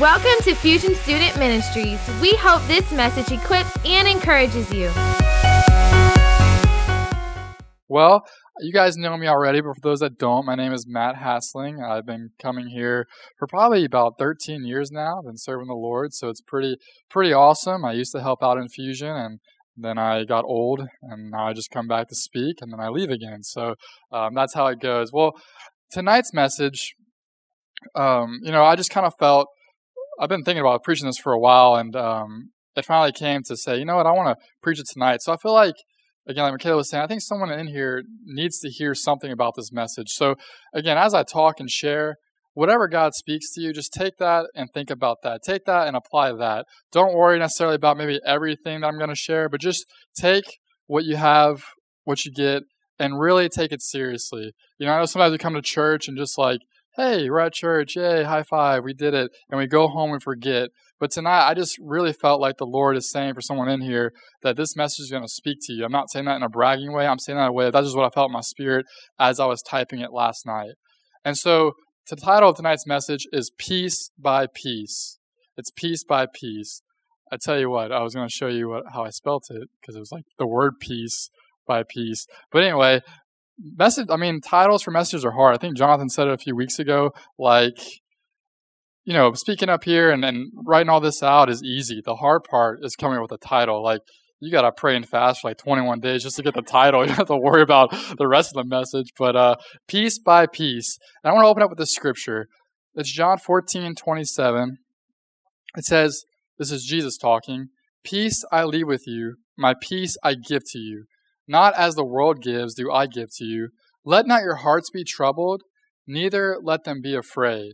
Welcome to Fusion Student Ministries. We hope this message equips and encourages you. Well, you guys know me already, but for those that don't, my name is Matt Hassling. I've been coming here for probably about 13 years now. I've been serving the Lord, so it's pretty pretty awesome. I used to help out in Fusion, and then I got old, and now I just come back to speak, and then I leave again. So um, that's how it goes. Well, tonight's message, um, you know, I just kind of felt I've been thinking about preaching this for a while, and um, it finally came to say, you know what, I want to preach it tonight. So I feel like again, like Michaela was saying, I think someone in here needs to hear something about this message. So, again, as I talk and share, whatever God speaks to you, just take that and think about that. Take that and apply that. Don't worry necessarily about maybe everything that I'm going to share, but just take what you have, what you get, and really take it seriously. You know, I know sometimes we come to church and just like, hey, we're at church, yay, high five, we did it, and we go home and forget. But tonight, I just really felt like the Lord is saying for someone in here that this message is going to speak to you. I'm not saying that in a bragging way. I'm saying that in a way that's just what I felt in my spirit as I was typing it last night. And so, the title of tonight's message is Piece by Piece. It's piece by piece. I tell you what, I was going to show you what, how I spelt it because it was like the word piece by piece. But anyway, message. I mean, titles for messages are hard. I think Jonathan said it a few weeks ago. Like you know, speaking up here and, and writing all this out is easy. The hard part is coming up with a title. Like, you got to pray and fast for like 21 days just to get the title. You don't have to worry about the rest of the message. But uh, piece by piece. And I want to open up with this scripture. It's John 14, 27. It says, This is Jesus talking. Peace I leave with you, my peace I give to you. Not as the world gives, do I give to you. Let not your hearts be troubled, neither let them be afraid.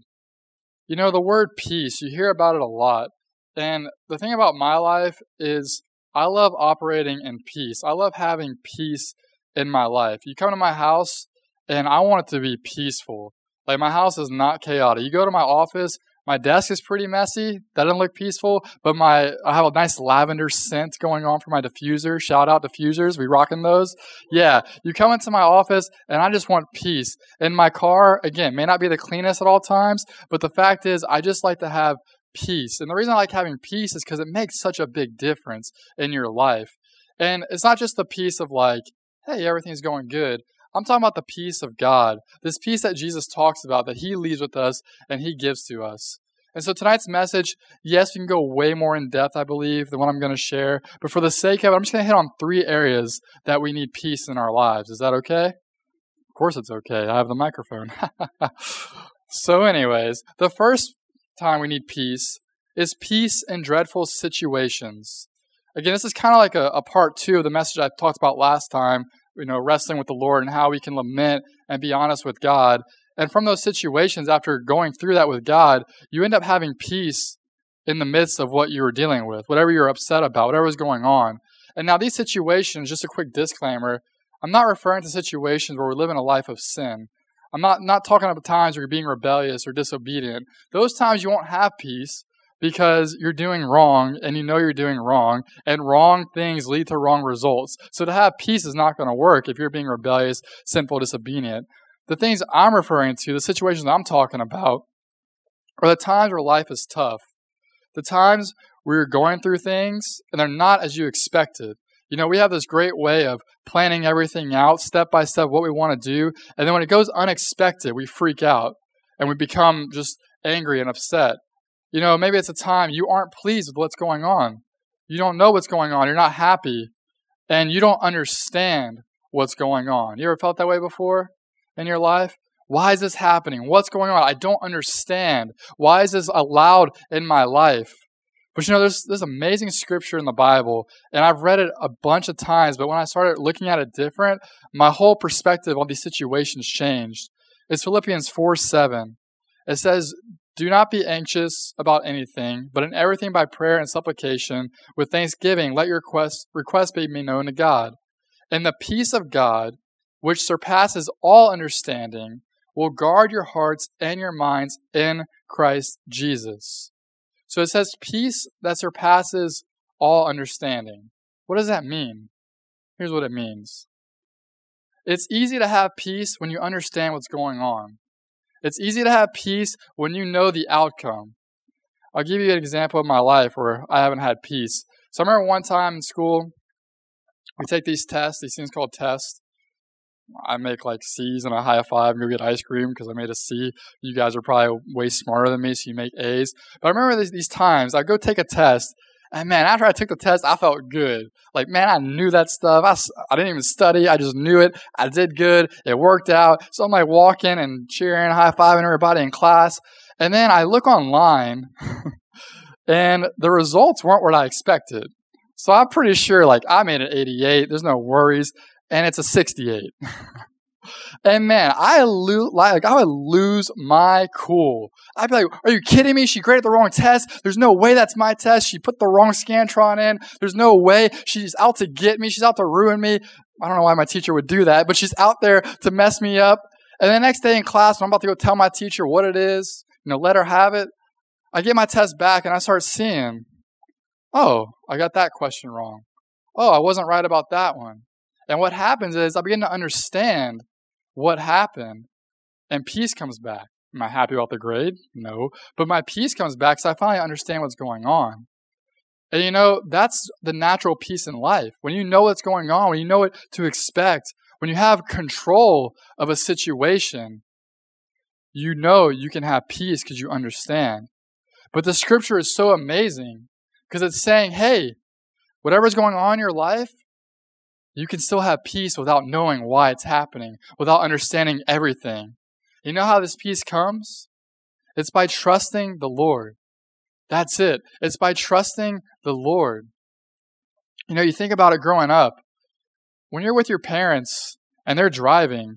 You know, the word peace, you hear about it a lot. And the thing about my life is I love operating in peace. I love having peace in my life. You come to my house and I want it to be peaceful. Like my house is not chaotic. You go to my office my desk is pretty messy. That doesn't look peaceful, but my I have a nice lavender scent going on for my diffuser. Shout out diffusers, we rocking those. Yeah, you come into my office and I just want peace. And my car again may not be the cleanest at all times, but the fact is I just like to have peace. And the reason I like having peace is because it makes such a big difference in your life. And it's not just the peace of like, hey, everything's going good. I'm talking about the peace of God, this peace that Jesus talks about, that He leaves with us and He gives to us. And so tonight's message, yes, we can go way more in depth, I believe, than what I'm going to share. But for the sake of it, I'm just going to hit on three areas that we need peace in our lives. Is that okay? Of course it's okay. I have the microphone. so, anyways, the first time we need peace is peace in dreadful situations. Again, this is kind of like a, a part two of the message I talked about last time you know, wrestling with the Lord and how we can lament and be honest with God. And from those situations, after going through that with God, you end up having peace in the midst of what you were dealing with, whatever you're upset about, whatever was going on. And now, these situations, just a quick disclaimer, I'm not referring to situations where we're living a life of sin. I'm not, not talking about times where you're being rebellious or disobedient. Those times you won't have peace because you're doing wrong and you know you're doing wrong, and wrong things lead to wrong results. So to have peace is not going to work if you're being rebellious, sinful, disobedient. The things I'm referring to, the situations I'm talking about, are the times where life is tough. The times where you're going through things and they're not as you expected. You know, we have this great way of planning everything out step by step, what we want to do. And then when it goes unexpected, we freak out and we become just angry and upset. You know, maybe it's a time you aren't pleased with what's going on. You don't know what's going on. You're not happy. And you don't understand what's going on. You ever felt that way before in your life? Why is this happening? What's going on? I don't understand. Why is this allowed in my life? But you know, there's this amazing scripture in the Bible, and I've read it a bunch of times, but when I started looking at it different, my whole perspective on these situations changed. It's Philippians 4 7. It says, do not be anxious about anything, but in everything by prayer and supplication, with thanksgiving, let your requests, requests be made known to God. And the peace of God, which surpasses all understanding, will guard your hearts and your minds in Christ Jesus. So it says peace that surpasses all understanding. What does that mean? Here's what it means it's easy to have peace when you understand what's going on. It's easy to have peace when you know the outcome. I'll give you an example of my life where I haven't had peace. So I remember one time in school, we take these tests, these things called tests. I make like C's and a high five and go get ice cream because I made a C. You guys are probably way smarter than me, so you make A's. But I remember these, these times I go take a test, and man, after I took the test, I felt good. Like, man, I knew that stuff. I, I didn't even study. I just knew it. I did good. It worked out. So I'm like walking and cheering, high fiving everybody in class. And then I look online, and the results weren't what I expected. So I'm pretty sure, like, I made an 88. There's no worries and it's a 68. and man, I lose like I would lose my cool. I'd be like, "Are you kidding me? She graded the wrong test. There's no way that's my test. She put the wrong scantron in. There's no way she's out to get me. She's out to ruin me." I don't know why my teacher would do that, but she's out there to mess me up. And the next day in class, when I'm about to go tell my teacher what it is, you know, let her have it, I get my test back and I start seeing, oh, I got that question wrong. Oh, I wasn't right about that one. And what happens is I begin to understand what happened, and peace comes back. Am I happy about the grade? No. But my peace comes back because I finally understand what's going on. And you know, that's the natural peace in life. When you know what's going on, when you know what to expect, when you have control of a situation, you know you can have peace because you understand. But the scripture is so amazing because it's saying, hey, whatever's going on in your life, you can still have peace without knowing why it's happening, without understanding everything. You know how this peace comes? It's by trusting the Lord. That's it. It's by trusting the Lord. You know, you think about it growing up. When you're with your parents and they're driving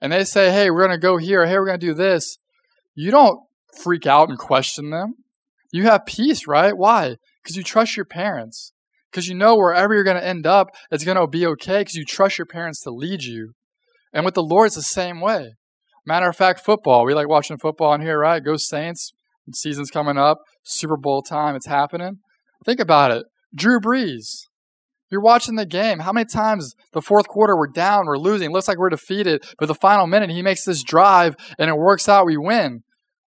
and they say, hey, we're going to go here, hey, we're going to do this, you don't freak out and question them. You have peace, right? Why? Because you trust your parents because you know wherever you're going to end up, it's going to be okay because you trust your parents to lead you. And with the Lord, it's the same way. Matter of fact, football. We like watching football in here, right? Go Saints. Season's coming up. Super Bowl time. It's happening. Think about it. Drew Brees. You're watching the game. How many times the fourth quarter we're down, we're losing, looks like we're defeated, but the final minute he makes this drive and it works out, we win.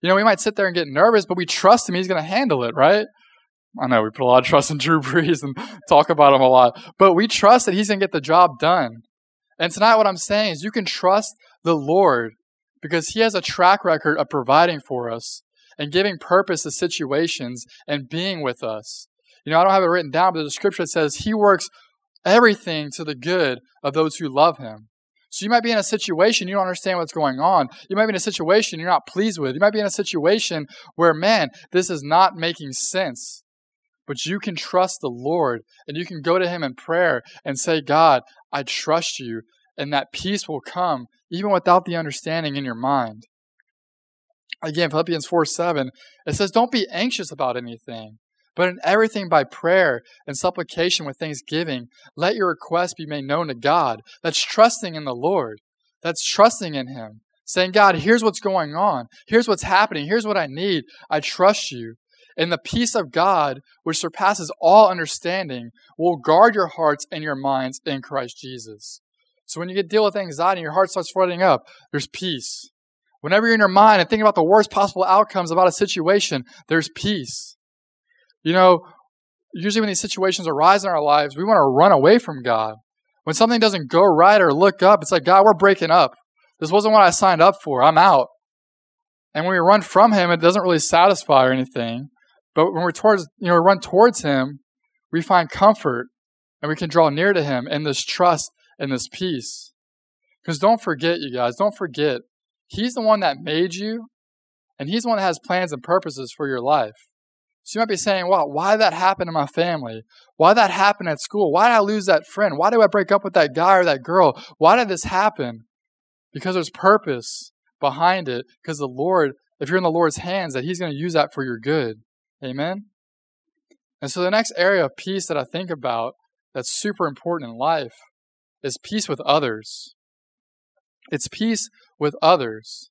You know, we might sit there and get nervous, but we trust him he's going to handle it, right? I know we put a lot of trust in Drew Brees and talk about him a lot, but we trust that he's going to get the job done. And tonight, what I'm saying is you can trust the Lord because he has a track record of providing for us and giving purpose to situations and being with us. You know, I don't have it written down, but the scripture says he works everything to the good of those who love him. So you might be in a situation you don't understand what's going on. You might be in a situation you're not pleased with. You might be in a situation where, man, this is not making sense. But you can trust the Lord and you can go to Him in prayer and say, God, I trust you. And that peace will come even without the understanding in your mind. Again, Philippians 4 7, it says, Don't be anxious about anything, but in everything by prayer and supplication with thanksgiving, let your requests be made known to God. That's trusting in the Lord. That's trusting in Him. Saying, God, here's what's going on. Here's what's happening. Here's what I need. I trust you. And the peace of God, which surpasses all understanding, will guard your hearts and your minds in Christ Jesus. So when you get deal with anxiety and your heart starts flooding up, there's peace. Whenever you're in your mind and thinking about the worst possible outcomes about a situation, there's peace. You know, usually when these situations arise in our lives, we want to run away from God. When something doesn't go right or look up, it's like, God, we're breaking up. This wasn't what I signed up for. I'm out. And when we run from Him, it doesn't really satisfy or anything. But when we're towards, you know, we run towards Him, we find comfort and we can draw near to Him in this trust and this peace. Because don't forget, you guys, don't forget, He's the one that made you, and He's the one that has plans and purposes for your life. So you might be saying, well, why did that happen in my family? Why did that happen at school? Why did I lose that friend? Why did I break up with that guy or that girl? Why did this happen? Because there's purpose behind it. Because the Lord, if you're in the Lord's hands, that He's going to use that for your good. Amen? And so the next area of peace that I think about that's super important in life is peace with others. It's peace with others.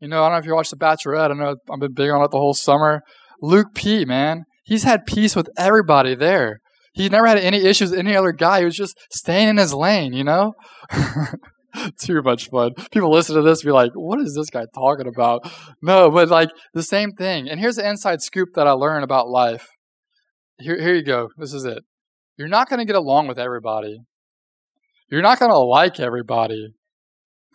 You know, I don't know if you watched The Bachelorette. I know I've been big on it the whole summer. Luke P, man, he's had peace with everybody there. He never had any issues with any other guy. He was just staying in his lane, you know? too much fun. People listen to this be like, what is this guy talking about? No, but like the same thing. And here's the inside scoop that I learned about life. Here, here you go. This is it. You're not going to get along with everybody. You're not going to like everybody.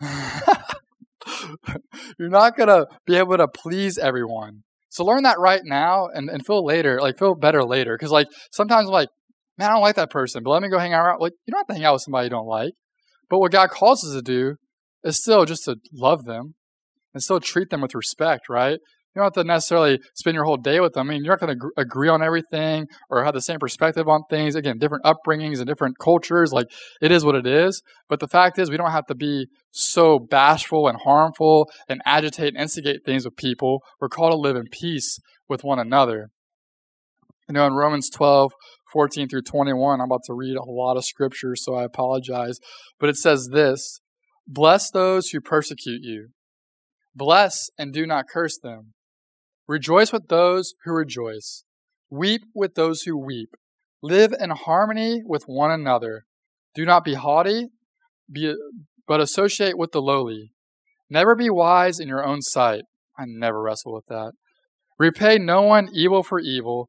You're not going to be able to please everyone. So learn that right now and, and feel later, like feel better later. Cause like sometimes I'm like, man, I don't like that person, but let me go hang out. Like you don't have to hang out with somebody you don't like. But what God calls us to do is still just to love them and still treat them with respect, right? You don't have to necessarily spend your whole day with them. I mean, you're not going to agree on everything or have the same perspective on things. Again, different upbringings and different cultures. Like, it is what it is. But the fact is, we don't have to be so bashful and harmful and agitate and instigate things with people. We're called to live in peace with one another. You know, in Romans 12, 14 through 21. I'm about to read a lot of scripture, so I apologize. But it says this Bless those who persecute you, bless and do not curse them. Rejoice with those who rejoice, weep with those who weep. Live in harmony with one another. Do not be haughty, be, but associate with the lowly. Never be wise in your own sight. I never wrestle with that. Repay no one evil for evil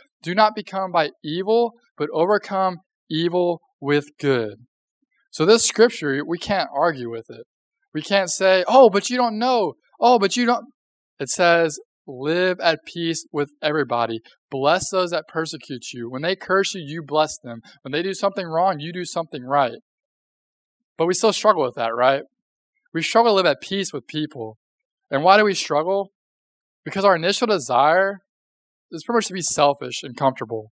Do not become by evil, but overcome evil with good. So, this scripture, we can't argue with it. We can't say, oh, but you don't know. Oh, but you don't. It says, live at peace with everybody. Bless those that persecute you. When they curse you, you bless them. When they do something wrong, you do something right. But we still struggle with that, right? We struggle to live at peace with people. And why do we struggle? Because our initial desire is pretty much to be selfish and comfortable.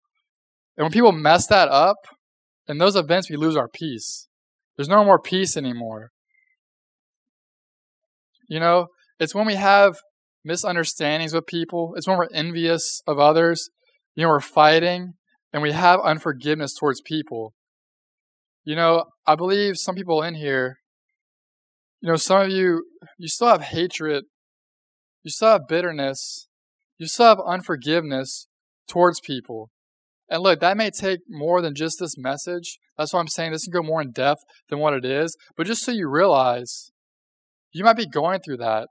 And when people mess that up, in those events, we lose our peace. There's no more peace anymore. You know, it's when we have misunderstandings with people, it's when we're envious of others, you know, we're fighting, and we have unforgiveness towards people. You know, I believe some people in here, you know, some of you, you still have hatred, you still have bitterness, you still have unforgiveness towards people. And look, that may take more than just this message. That's why I'm saying this can go more in depth than what it is. But just so you realize, you might be going through that.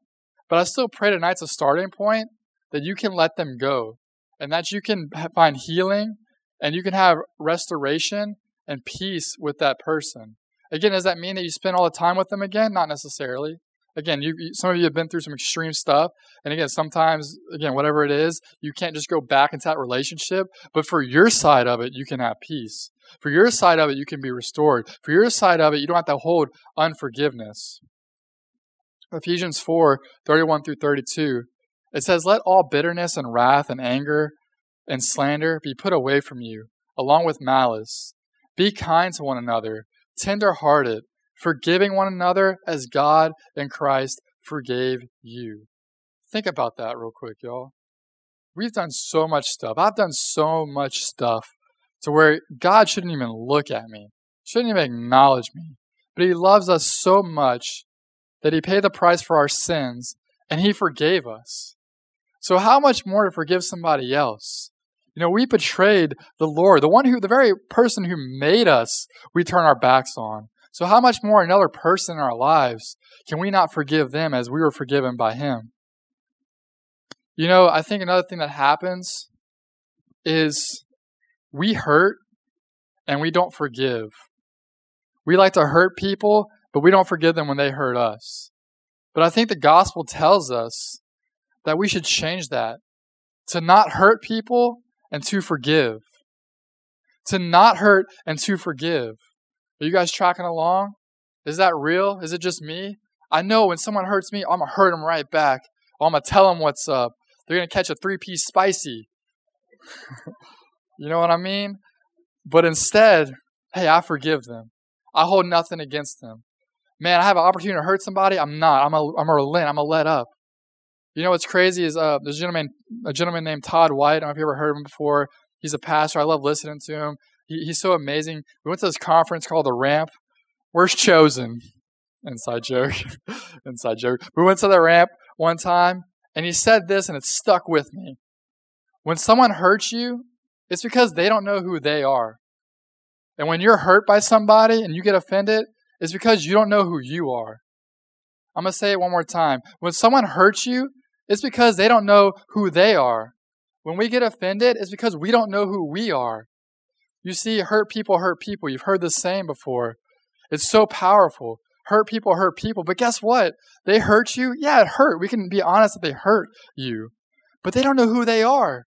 But I still pray tonight's a starting point that you can let them go and that you can find healing and you can have restoration and peace with that person. Again, does that mean that you spend all the time with them again? Not necessarily again, you some of you have been through some extreme stuff, and again, sometimes again, whatever it is, you can't just go back into that relationship. But for your side of it, you can have peace. For your side of it, you can be restored. For your side of it, you don't have to hold unforgiveness. Ephesians 4 31 through 32. It says, Let all bitterness and wrath and anger and slander be put away from you, along with malice. Be kind to one another, tender hearted forgiving one another as God and Christ forgave you. Think about that real quick, y'all. We've done so much stuff. I've done so much stuff to where God shouldn't even look at me, shouldn't even acknowledge me. But He loves us so much that He paid the price for our sins and He forgave us. So, how much more to forgive somebody else? You know, we betrayed the Lord, the one who, the very person who made us, we turn our backs on. So, how much more another person in our lives can we not forgive them as we were forgiven by Him? You know, I think another thing that happens is we hurt and we don't forgive. We like to hurt people, but we don't forgive them when they hurt us. But I think the gospel tells us that we should change that to not hurt people and to forgive. To not hurt and to forgive. Are you guys tracking along? Is that real? Is it just me? I know when someone hurts me, I'm going to hurt them right back. Or I'm going to tell them what's up. They're going to catch a three piece spicy. you know what I mean? But instead, hey, I forgive them. I hold nothing against them. man, I have an opportunity to hurt somebody. I'm not. I'm a, I'm a relent. I'm a let up. You know what's crazy is uh, there's a gentleman, a gentleman named Todd White. I don't know if you ever heard of him before. He's a pastor. I love listening to him. He, he's so amazing. We went to this conference called the Ramp. Where's Chosen? Inside joke. Inside joke. We went to the Ramp one time, and he said this, and it stuck with me. When someone hurts you, it's because they don't know who they are. And when you're hurt by somebody and you get offended, it's because you don't know who you are. I'm going to say it one more time. When someone hurts you, it's because they don't know who they are. When we get offended, it's because we don't know who we are. You see, hurt people hurt people. You've heard this saying before. It's so powerful. Hurt people hurt people. But guess what? They hurt you. Yeah, it hurt. We can be honest that they hurt you. But they don't know who they are.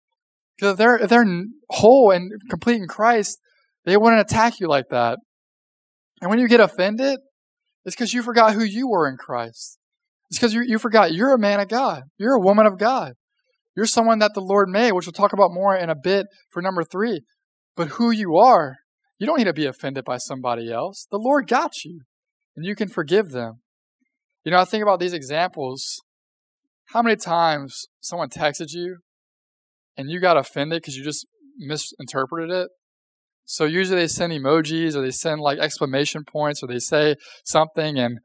Because if they're, if they're whole and complete in Christ, they wouldn't attack you like that. And when you get offended, it's because you forgot who you were in Christ. It's because you, you forgot you're a man of God. You're a woman of God. You're someone that the Lord made, which we'll talk about more in a bit for number three. But who you are, you don't need to be offended by somebody else. The Lord got you, and you can forgive them. You know, I think about these examples. How many times someone texted you and you got offended because you just misinterpreted it? So usually they send emojis or they send like exclamation points or they say something and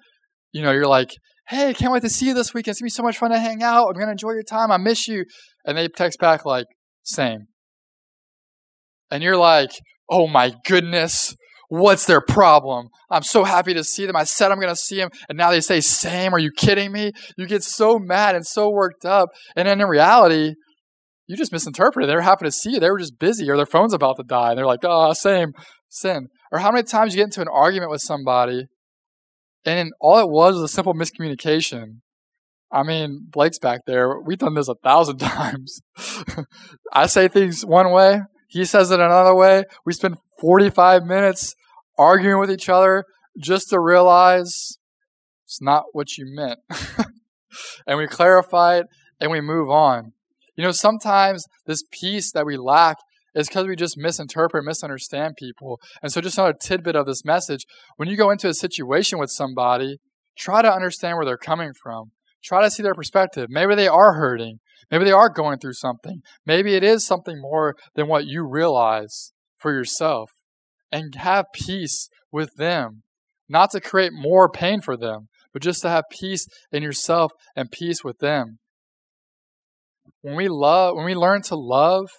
you know, you're like, hey, can't wait to see you this weekend. It's gonna be so much fun to hang out. I'm gonna enjoy your time. I miss you. And they text back like, same. And you're like, oh my goodness, what's their problem? I'm so happy to see them. I said I'm gonna see them, and now they say same. Are you kidding me? You get so mad and so worked up. And then in reality, you just misinterpreted. They were happy to see you. They were just busy or their phone's about to die. And they're like, oh, same, sin. Or how many times you get into an argument with somebody and all it was was a simple miscommunication. I mean, Blake's back there. We've done this a thousand times. I say things one way, he says it another way. We spend 45 minutes arguing with each other just to realize it's not what you meant. and we clarify it and we move on. You know, sometimes this peace that we lack is because we just misinterpret, misunderstand people. And so, just another tidbit of this message when you go into a situation with somebody, try to understand where they're coming from. Try to see their perspective. Maybe they are hurting. Maybe they are going through something. Maybe it is something more than what you realize for yourself. And have peace with them. Not to create more pain for them, but just to have peace in yourself and peace with them. When we love, when we learn to love,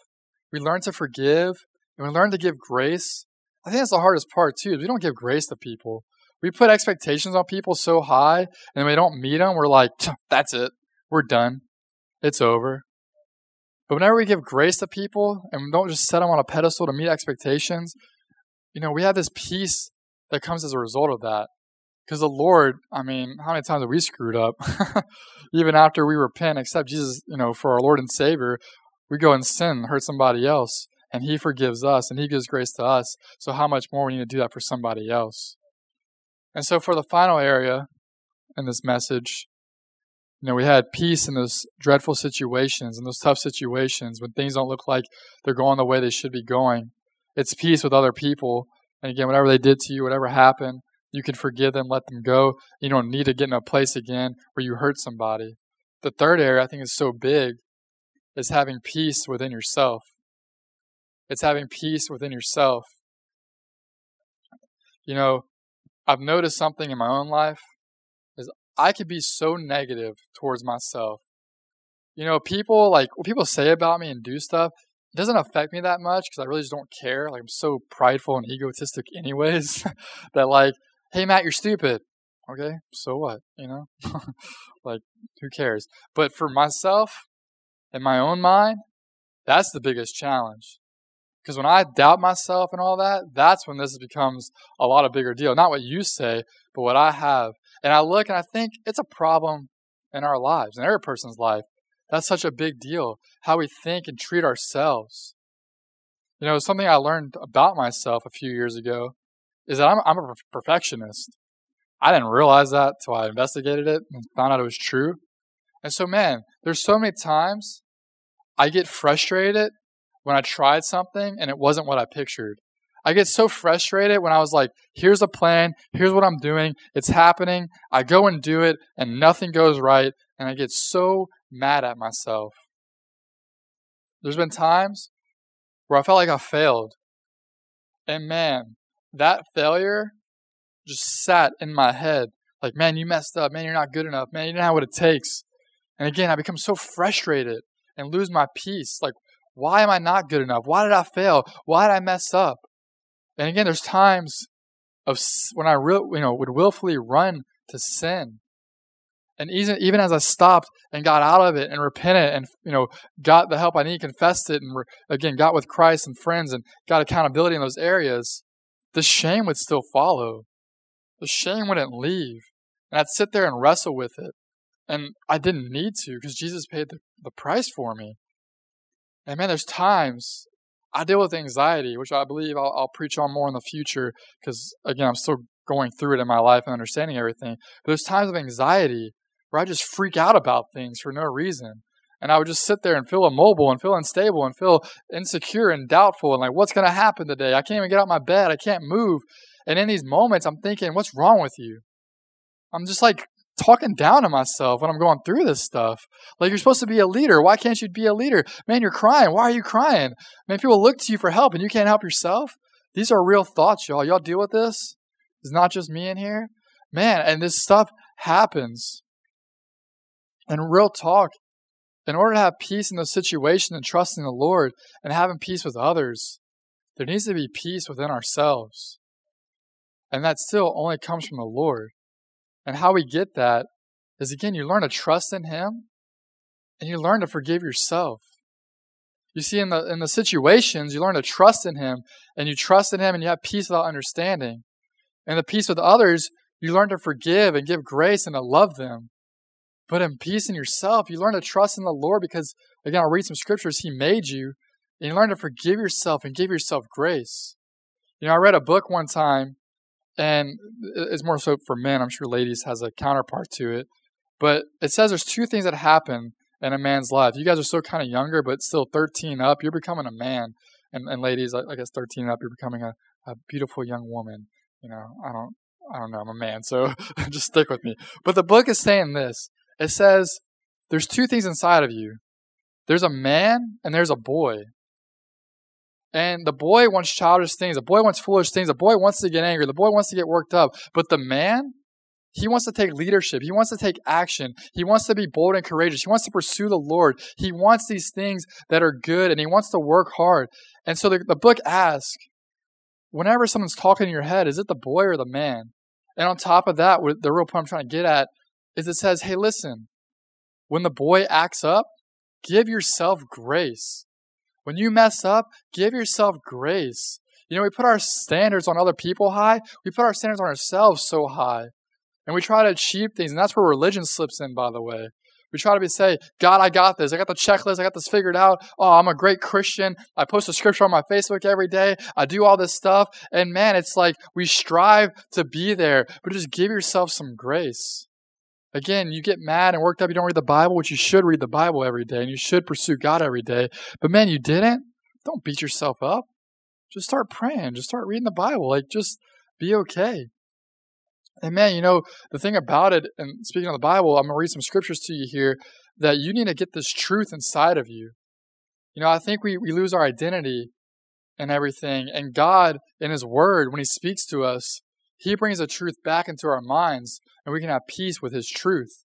we learn to forgive, and we learn to give grace. I think that's the hardest part too. We don't give grace to people. We put expectations on people so high, and we don't meet them. We're like, that's it. We're done. It's over. But whenever we give grace to people and don't just set them on a pedestal to meet expectations, you know, we have this peace that comes as a result of that. Because the Lord, I mean, how many times have we screwed up? Even after we repent, accept Jesus, you know, for our Lord and Savior, we go and sin, hurt somebody else, and He forgives us and He gives grace to us. So, how much more we need to do that for somebody else? And so, for the final area in this message, you know, we had peace in those dreadful situations, in those tough situations when things don't look like they're going the way they should be going. It's peace with other people. And again, whatever they did to you, whatever happened, you can forgive them, let them go. You don't need to get in a place again where you hurt somebody. The third area I think is so big is having peace within yourself. It's having peace within yourself. You know, I've noticed something in my own life I could be so negative towards myself. You know, people like what people say about me and do stuff, it doesn't affect me that much because I really just don't care. Like I'm so prideful and egotistic anyways that like, hey Matt, you're stupid. Okay, so what? You know? like who cares? But for myself, in my own mind, that's the biggest challenge. Because when I doubt myself and all that, that's when this becomes a lot of bigger deal. Not what you say, but what I have. And I look and I think it's a problem in our lives, in every person's life. That's such a big deal. How we think and treat ourselves. You know, something I learned about myself a few years ago is that I'm, I'm a perfectionist. I didn't realize that until I investigated it and found out it was true. And so, man, there's so many times I get frustrated when I tried something and it wasn't what I pictured. I get so frustrated when I was like, here's a plan, here's what I'm doing, it's happening. I go and do it, and nothing goes right, and I get so mad at myself. There's been times where I felt like I failed. And man, that failure just sat in my head like, man, you messed up. Man, you're not good enough. Man, you don't have what it takes. And again, I become so frustrated and lose my peace. Like, why am I not good enough? Why did I fail? Why did I mess up? And again, there's times of when I real, you know, would willfully run to sin. And even, even as I stopped and got out of it and repented and, you know, got the help I need, confessed it, and re- again, got with Christ and friends and got accountability in those areas, the shame would still follow. The shame wouldn't leave. And I'd sit there and wrestle with it. And I didn't need to because Jesus paid the, the price for me. And man, there's times I deal with anxiety, which I believe I'll, I'll preach on more in the future because, again, I'm still going through it in my life and understanding everything. But there's times of anxiety where I just freak out about things for no reason. And I would just sit there and feel immobile and feel unstable and feel insecure and doubtful and like, what's going to happen today? I can't even get out of my bed. I can't move. And in these moments, I'm thinking, what's wrong with you? I'm just like talking down to myself when I'm going through this stuff. Like, you're supposed to be a leader. Why can't you be a leader? Man, you're crying. Why are you crying? Man, people look to you for help and you can't help yourself. These are real thoughts, y'all. Y'all deal with this? It's not just me in here. Man, and this stuff happens. And real talk, in order to have peace in those situations and trusting the Lord and having peace with others, there needs to be peace within ourselves. And that still only comes from the Lord. And how we get that is again, you learn to trust in Him and you learn to forgive yourself. You see, in the in the situations, you learn to trust in Him, and you trust in Him, and you have peace without understanding. And the peace with others, you learn to forgive and give grace and to love them. But in peace in yourself, you learn to trust in the Lord because, again, I'll read some scriptures. He made you, and you learn to forgive yourself and give yourself grace. You know, I read a book one time and it's more so for men. I'm sure ladies has a counterpart to it, but it says there's two things that happen in a man's life. You guys are still kind of younger, but still 13 up, you're becoming a man, and, and ladies, I, guess 13 up, you're becoming a, a beautiful young woman. You know, I don't, I don't know, I'm a man, so just stick with me. But the book is saying this. It says there's two things inside of you. There's a man and there's a boy. And the boy wants childish things. The boy wants foolish things. The boy wants to get angry. The boy wants to get worked up. But the man, he wants to take leadership. He wants to take action. He wants to be bold and courageous. He wants to pursue the Lord. He wants these things that are good and he wants to work hard. And so the, the book asks, whenever someone's talking in your head, is it the boy or the man? And on top of that, the real point I'm trying to get at is it says, hey, listen, when the boy acts up, give yourself grace. When you mess up, give yourself grace. You know, we put our standards on other people high, we put our standards on ourselves so high. And we try to achieve things, and that's where religion slips in, by the way. We try to be say, God, I got this. I got the checklist. I got this figured out. Oh, I'm a great Christian. I post a scripture on my Facebook every day. I do all this stuff. And man, it's like we strive to be there, but just give yourself some grace. Again, you get mad and worked up, you don't read the Bible, which you should read the Bible every day, and you should pursue God every day. But man, you didn't? Don't beat yourself up. Just start praying. Just start reading the Bible. Like, just be okay. And man, you know, the thing about it, and speaking of the Bible, I'm going to read some scriptures to you here that you need to get this truth inside of you. You know, I think we, we lose our identity and everything. And God, in His Word, when He speaks to us, He brings the truth back into our minds and we can have peace with his truth.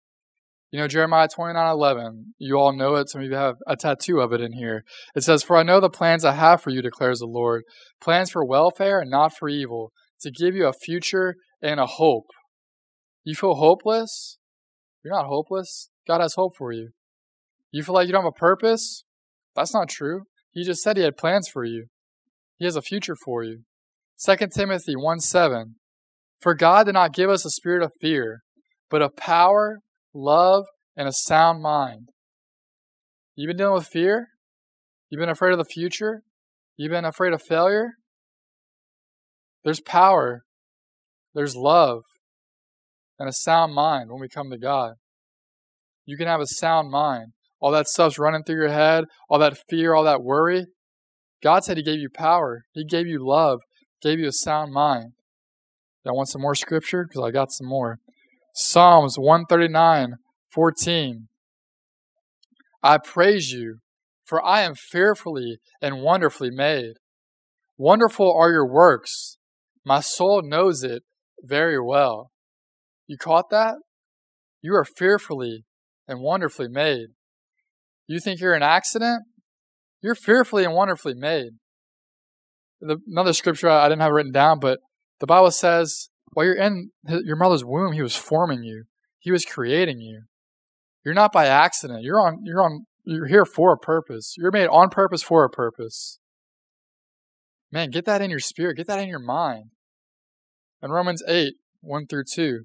You know, Jeremiah 29 11, you all know it. Some of you have a tattoo of it in here. It says, For I know the plans I have for you, declares the Lord plans for welfare and not for evil, to give you a future and a hope. You feel hopeless? You're not hopeless. God has hope for you. You feel like you don't have a purpose? That's not true. He just said He had plans for you, He has a future for you. 2 Timothy 1 7 for God did not give us a spirit of fear, but of power, love, and a sound mind. You've been dealing with fear? You've been afraid of the future? You've been afraid of failure? There's power, there's love, and a sound mind when we come to God. You can have a sound mind. All that stuff's running through your head, all that fear, all that worry. God said He gave you power, He gave you love, gave you a sound mind. I want some more scripture? Because I got some more. Psalms 139, 14. I praise you, for I am fearfully and wonderfully made. Wonderful are your works. My soul knows it very well. You caught that? You are fearfully and wonderfully made. You think you're an accident? You're fearfully and wonderfully made. The, another scripture I didn't have written down, but the Bible says, while you're in your mother's womb, He was forming you. He was creating you. You're not by accident. You're on. You're on. You're here for a purpose. You're made on purpose for a purpose. Man, get that in your spirit. Get that in your mind. In Romans 8, 1 through 2,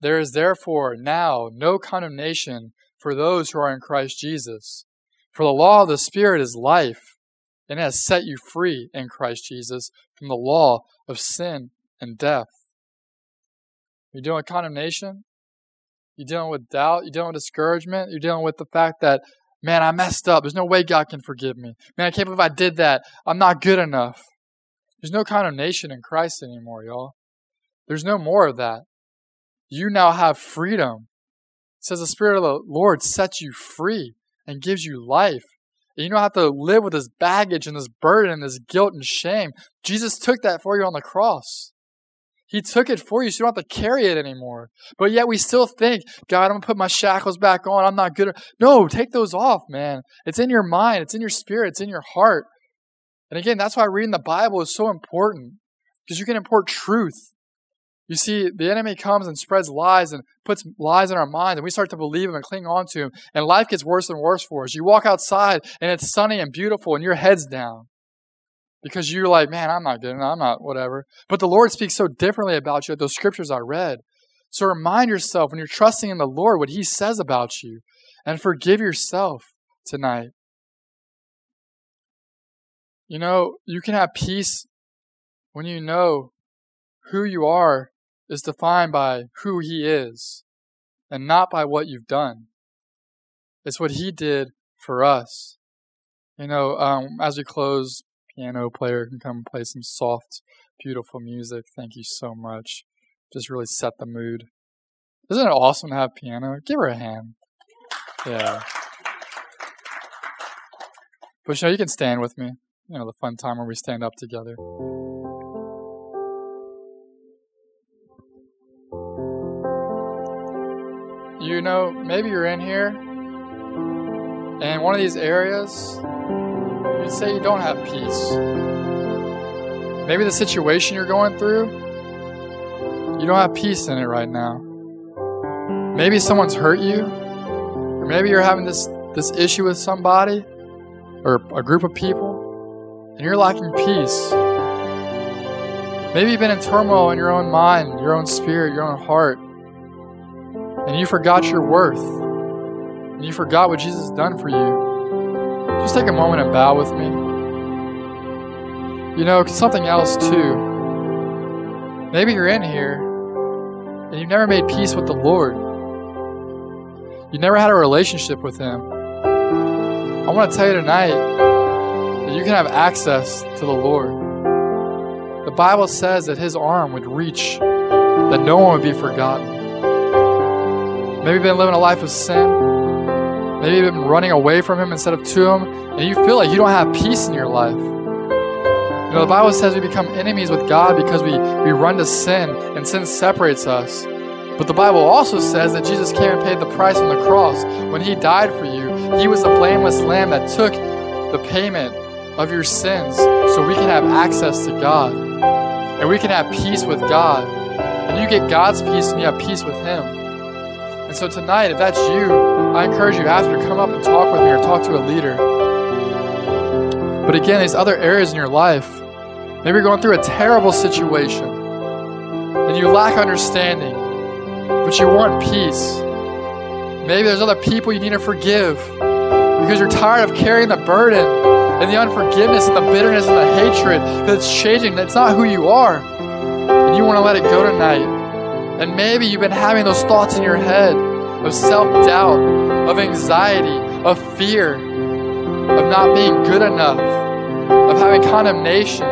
there is therefore now no condemnation for those who are in Christ Jesus. For the law of the Spirit is life, and has set you free in Christ Jesus from the law of sin and death. You're dealing with condemnation. You're dealing with doubt. You're dealing with discouragement. You're dealing with the fact that, man, I messed up. There's no way God can forgive me. Man, I can't believe I did that. I'm not good enough. There's no condemnation in Christ anymore, y'all. There's no more of that. You now have freedom. It says the Spirit of the Lord sets you free and gives you life. And you don't have to live with this baggage and this burden and this guilt and shame. Jesus took that for you on the cross. He took it for you, so you don't have to carry it anymore. But yet we still think, God, I'm going to put my shackles back on. I'm not good. No, take those off, man. It's in your mind, it's in your spirit, it's in your heart. And again, that's why reading the Bible is so important because you can import truth. You see, the enemy comes and spreads lies and puts lies in our minds, and we start to believe them and cling on to them, and life gets worse and worse for us. You walk outside and it's sunny and beautiful, and your head's down because you're like, man, I'm not good. I'm not whatever. But the Lord speaks so differently about you at those scriptures I read. So remind yourself when you're trusting in the Lord what He says about you and forgive yourself tonight. You know, you can have peace when you know who you are is defined by who He is and not by what you've done. It's what He did for us. You know, um, as we close, piano player can come play some soft, beautiful music. Thank you so much. Just really set the mood. Isn't it awesome to have piano? Give her a hand. Yeah. But you know, you can stand with me. You know, the fun time where we stand up together. You know, maybe you're in here, and one of these areas you say you don't have peace. Maybe the situation you're going through, you don't have peace in it right now. Maybe someone's hurt you, or maybe you're having this, this issue with somebody or a group of people, and you're lacking peace. Maybe you've been in turmoil in your own mind, your own spirit, your own heart, and you forgot your worth, and you forgot what Jesus has done for you. Just take a moment and bow with me. You know, something else too. Maybe you're in here and you've never made peace with the Lord. You've never had a relationship with Him. I want to tell you tonight that you can have access to the Lord. The Bible says that His arm would reach, that no one would be forgotten. Maybe you've been living a life of sin. Maybe you've been running away from Him instead of to Him, and you feel like you don't have peace in your life. You know, the Bible says we become enemies with God because we, we run to sin, and sin separates us. But the Bible also says that Jesus came and paid the price on the cross. When He died for you, He was the blameless lamb that took the payment of your sins so we can have access to God. And we can have peace with God. And you get God's peace and you have peace with Him. And so tonight, if that's you, I encourage you after to come up and talk with me or talk to a leader. But again, these other areas in your life, maybe you're going through a terrible situation and you lack understanding, but you want peace. Maybe there's other people you need to forgive because you're tired of carrying the burden and the unforgiveness and the bitterness and the hatred that's changing. That's not who you are. And you want to let it go tonight. And maybe you've been having those thoughts in your head of self doubt, of anxiety, of fear, of not being good enough, of having condemnation,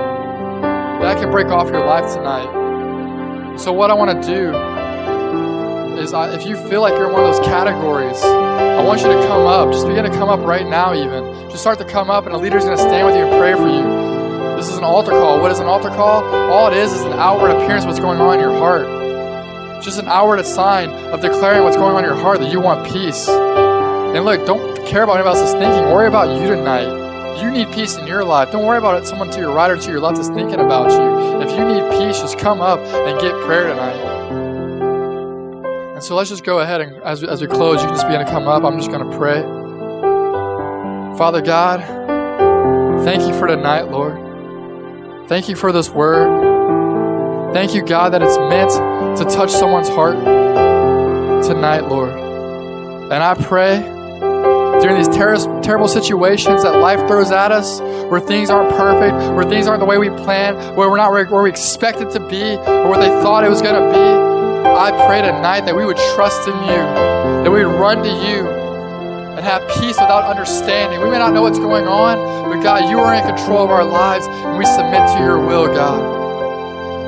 that can break off your life tonight. So, what I want to do is I, if you feel like you're in one of those categories, I want you to come up. Just begin to come up right now, even. Just start to come up, and a leader's going to stand with you and pray for you. This is an altar call. What is an altar call? All it is is an outward appearance of what's going on in your heart. Just an hour outward sign of declaring what's going on in your heart that you want peace. And look, don't care about anybody else's thinking. Worry about you tonight. You need peace in your life. Don't worry about it. Someone to your right or to your left is thinking about you. If you need peace, just come up and get prayer tonight. And so let's just go ahead and as, as we close, you can just begin to come up. I'm just going to pray. Father God, thank you for tonight, Lord. Thank you for this word. Thank you, God, that it's meant to touch someone's heart tonight, Lord. And I pray during these ter- terrible situations that life throws at us, where things aren't perfect, where things aren't the way we plan, where we're not where, where we expect it to be, or where they thought it was going to be. I pray tonight that we would trust in you, that we would run to you and have peace without understanding. We may not know what's going on, but God, you are in control of our lives, and we submit to your will, God.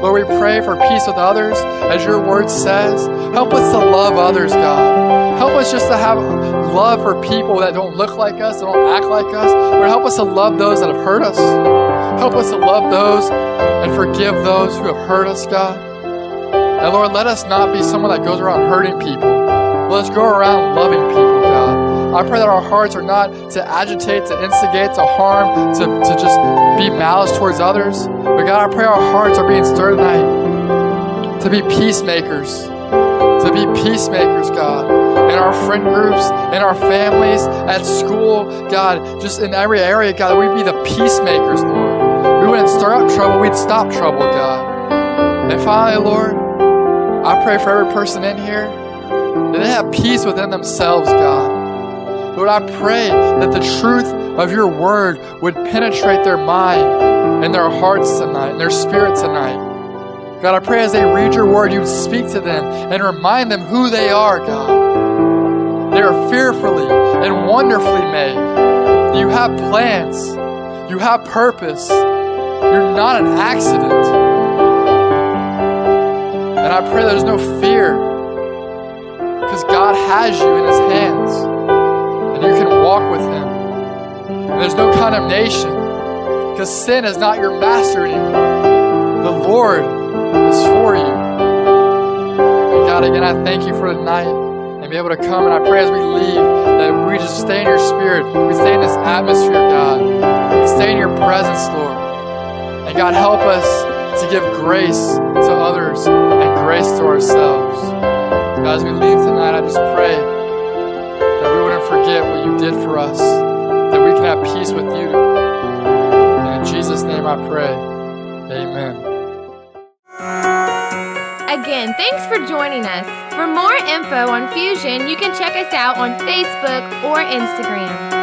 Lord, we pray for peace with others, as your word says. Help us to love others, God. Help us just to have love for people that don't look like us, that don't act like us. Lord, help us to love those that have hurt us. Help us to love those and forgive those who have hurt us, God. And Lord, let us not be someone that goes around hurting people. Let us go around loving people, God. I pray that our hearts are not to agitate, to instigate, to harm, to, to just be malice towards others. But God, I pray our hearts are being stirred tonight to be peacemakers. To be peacemakers, God. In our friend groups, in our families, at school, God, just in every area, God, we'd be the peacemakers, Lord. We wouldn't stir up trouble, we'd stop trouble, God. And finally, Lord, I pray for every person in here that they have peace within themselves, God. Lord, I pray that the truth of your word would penetrate their mind and their hearts tonight, and their spirit tonight. God, I pray as they read your word, you speak to them and remind them who they are, God. They are fearfully and wonderfully made. You have plans, you have purpose. You're not an accident. And I pray there's no fear because God has you in His hands and you can walk with Him. And there's no condemnation because sin is not your master anymore. The Lord is for you. And God, again, I thank you for tonight and be able to come. And I pray as we leave that we just stay in your spirit. We stay in this atmosphere, God. We stay in your presence, Lord. And God, help us to give grace to others and grace to ourselves. God, as we leave tonight, I just pray forget what you did for us, that we can have peace with you. And in Jesus' name I pray. Amen. Again, thanks for joining us. For more info on Fusion, you can check us out on Facebook or Instagram.